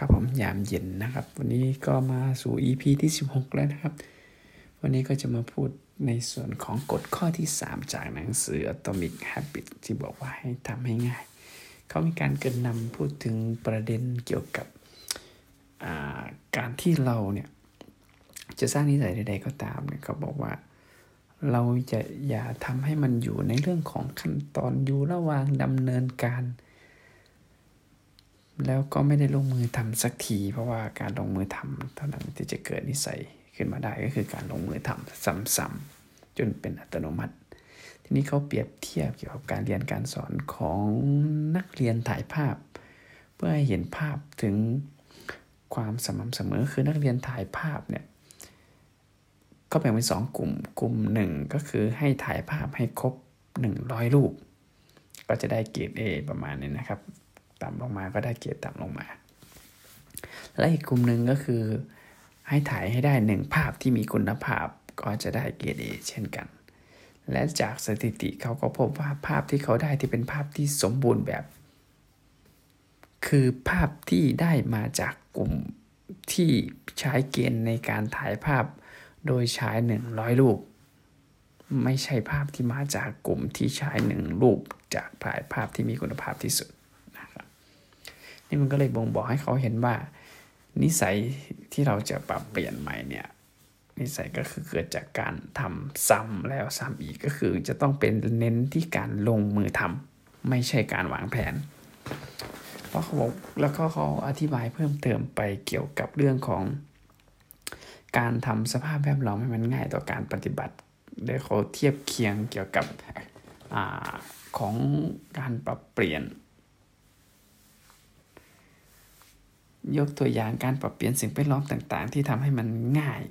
ครับผมยามเย็นนะครับ วันนี้ก็มาสู่ EP ที่ 16 แล้วนะครับ วันนี้ก็จะมาพูดในส่วนของกฎข้อที่ 3 จากหนังสือ Atomic Habits ที่บอกว่าให้ทำให้ง่าย เขามีการเกินนำพูดถึงประเด็นเกี่ยวกับการที่เราเนี่ยจะสร้างนิสัยใด ๆ ก็ตามเนี่ยเขาบอกว่าเราจะอย่าทำให้มันอยู่ในเรื่องของขั้นตอนอยู่ระหว่างดำเนินการ แล้วก็ไม่ได้ลงมือทำสักที เพราะว่าการลงมือทำเท่านั้นที่จะเกิดนิสัยขึ้นมาได้ก็คือการลงมือทำซ้ำๆจนเป็นอัตโนมัติ ทีนี้เขาเปรียบเทียบเกี่ยวกับการเรียนการสอนของนักเรียนถ่ายภาพ เพื่อให้เห็นภาพถึงความสม่ำเสมอคือนักเรียนถ่ายภาพเนี่ยก็แบ่งเป็นสองกลุ่ม กลุ่มหนึ่งก็คือให้ถ่ายภาพให้ครบ 100 รูป ก็จะได้เกรด A ประมาณนี้นะครับ ต่ำลงมาก็ได้เกรดต่ำลงมา และอีกกลุ่มหนึ่งก็คือ ให้ถ่ายให้ได้หนึ่งภาพที่มีคุณภาพก็จะได้เกรด A เช่นกัน และจากสถิติเขาก็พบว่าภาพที่เขาได้ที่เป็นภาพที่สมบูรณ์แบบ คือภาพที่ได้มาจากกลุ่มที่ใช้เกณฑ์ในการถ่ายภาพโดยใช้หนึ่งร้อยรูป ไม่ใช่ภาพที่มาจากกลุ่มที่ใช้หนึ่งรูป จากถ่ายภาพที่มีคุณภาพที่สุด นี่มันก็เลยบ่งบอกให้เขาเห็นว่า นิสัยที่เราจะปรับเปลี่ยนใหม่เนี่ยนิสัยก็คือเกิดจากการทำซ้ำแล้วซ้ำอีกก็คือจะต้องเป็นเน้นที่การลงมือทำไม่ใช่การวางแผน เพราะเขาบอกแล้วก็เขาอธิบายเพิ่มเติมไปเกี่ยวกับเรื่องของ การทำสภาพแวดล้อมให้มันง่ายต่อการปฏิบัติโดยเขาเทียบเคียงเกี่ยวกับอของการปรับเปลี่ยน ยกตัวอย่างการปรับเปลี่ยนสิ่งแวดล้อมต่าง ๆ ที่ทำให้มันง่าย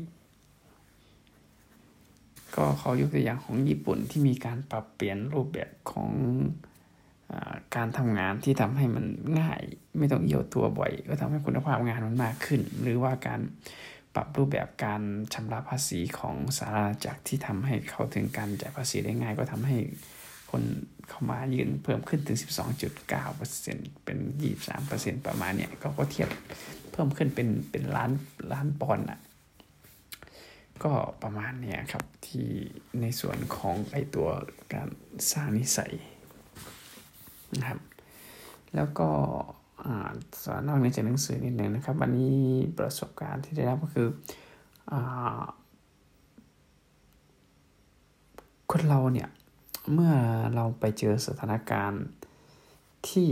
ก็เขายกตัวอย่างของญี่ปุ่นที่มีการปรับเปลี่ยนรูปแบบของอการทำงานที่ทำให้มันง่าย ไม่ต้องเอี่ยวตัวบ่อย ก็ทำให้คุณภาพงานมันมากขึ้น หรือว่าการปรับรูปแบบการชำระภาษีของสาราจากที่ทำให้เขาถึงการจ่ายภาษีได้ง่าย ก็ทำให้ คนเข้ามายืนเพิ่มขึ้นถึง 12.9%เป็น 23%ประมาณเนี่ยก็เทียบเพิ่มขึ้นเป็นเป็นล้านล้านปอนด์อะก็ประมาณเนี้ยครับที่ในส่วนของไอตัวการสร้างนิสัยนะครับ แล้วก็สอนนอกเหนือจากหนังสือนิดหนึ่งนะครับ วันนี้ประสบการณ์ที่ได้รับก็คืออคนเราเนี่ย เมื่อเราไปเจอสถานการณ์ที่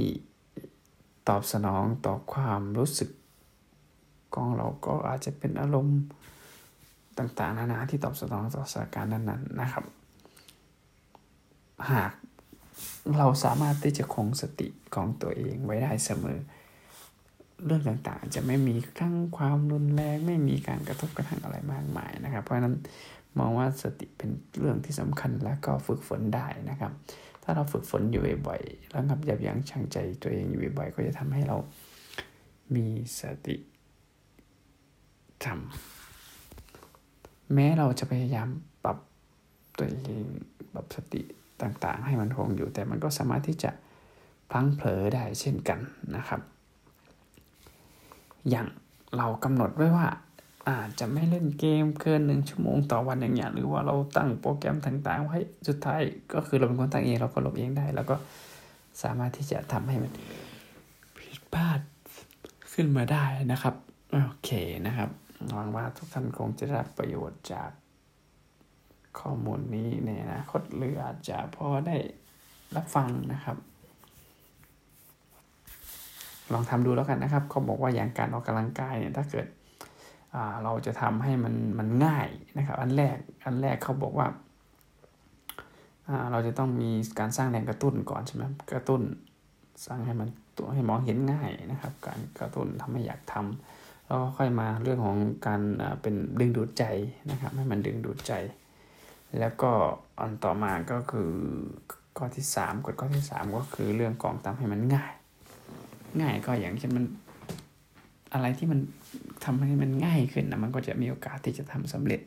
ตอบสนองต่อความรู้สึกของเราก็อาจจะเป็นอารมณ์ต่างๆ นานาที่ตอบสนองต่อสถานการณ์นั้นๆนะครับ หากเราสามารถที่จะคงสติของตัวเองไว้ได้เสมอ เรื่องต่างๆ จะไม่มีทั้งความรุนแรง ไม่มีการกระทบกระทั่งอะไรมากมายนะครับ เพราะฉะนั้น มองว่าสติเป็นเรื่องที่สำคัญและก็ฝึกฝนได้นะครับ ถ้าเราฝึกฝนอยู่บ่อยๆแล้วงับยับยั้งชั่งใจตัวเองอยู่บ่อยๆก็จะทำให้เรามีสติทำแม้เราจะพยายามปรับตัวเองปรับสติต่างๆ ให้มันคงอยู่แต่มันก็สามารถที่จะพลั้งเผลอได้เช่นกันนะครับ อย่างเรากำหนดไว้ว่า อาจจะไม่เล่นเกมเกินหนึ่งชั่วโมงต่อวันอย่างเงี้ยหรือว่าเราตั้งโปรแกรมต่างๆไว้สุดท้ายก็คือเราเป็นคนตั้งเองเราก็ลบเองได้ แล้วก็สามารถที่จะทำให้มันผิดพลาดขึ้นมาได้นะครับโอเคนะครับหวังว่าทุกท่านคงจะได้ประโยชน์จากข้อมูลนี้ในอนาคตหรืออาจจะพอได้รับฟังนะครับ ลองทำดูแล้วกันนะครับ เขาบอกว่าอย่างการออกกำลังกายเนี่ยถ้าเกิด เราจะทำให้มันมันง่ายนะครับอันแรกอันแรกเขาบอกว่าเราจะต้องมีการสร้างแรงกระตุ้นก่อนใช่ไหมกระตุ้นสร้างให้มันตัวให้มองเห็นง่ายนะครับ การกระตุ้นทำให้อยากทำแล้วก็ค่อยมาเรื่องของการเป็นดึงดูดใจนะครับ ให้มันดึงดูดใจ แล้วก็อันต่อมาก็คือข้อที่3กฎข้อที่ 3 ก็คือเรื่องกองตาให้มันง่าย ง่ายก็อย่างเช่นมันอะไรที่มัน ทำให้มันง่ายขึ้นนะมันก็จะมีโอกาสที่จะทำสำเร็จ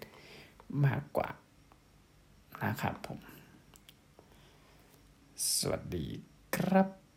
มากกว่านะครับผม สวัสดีครับ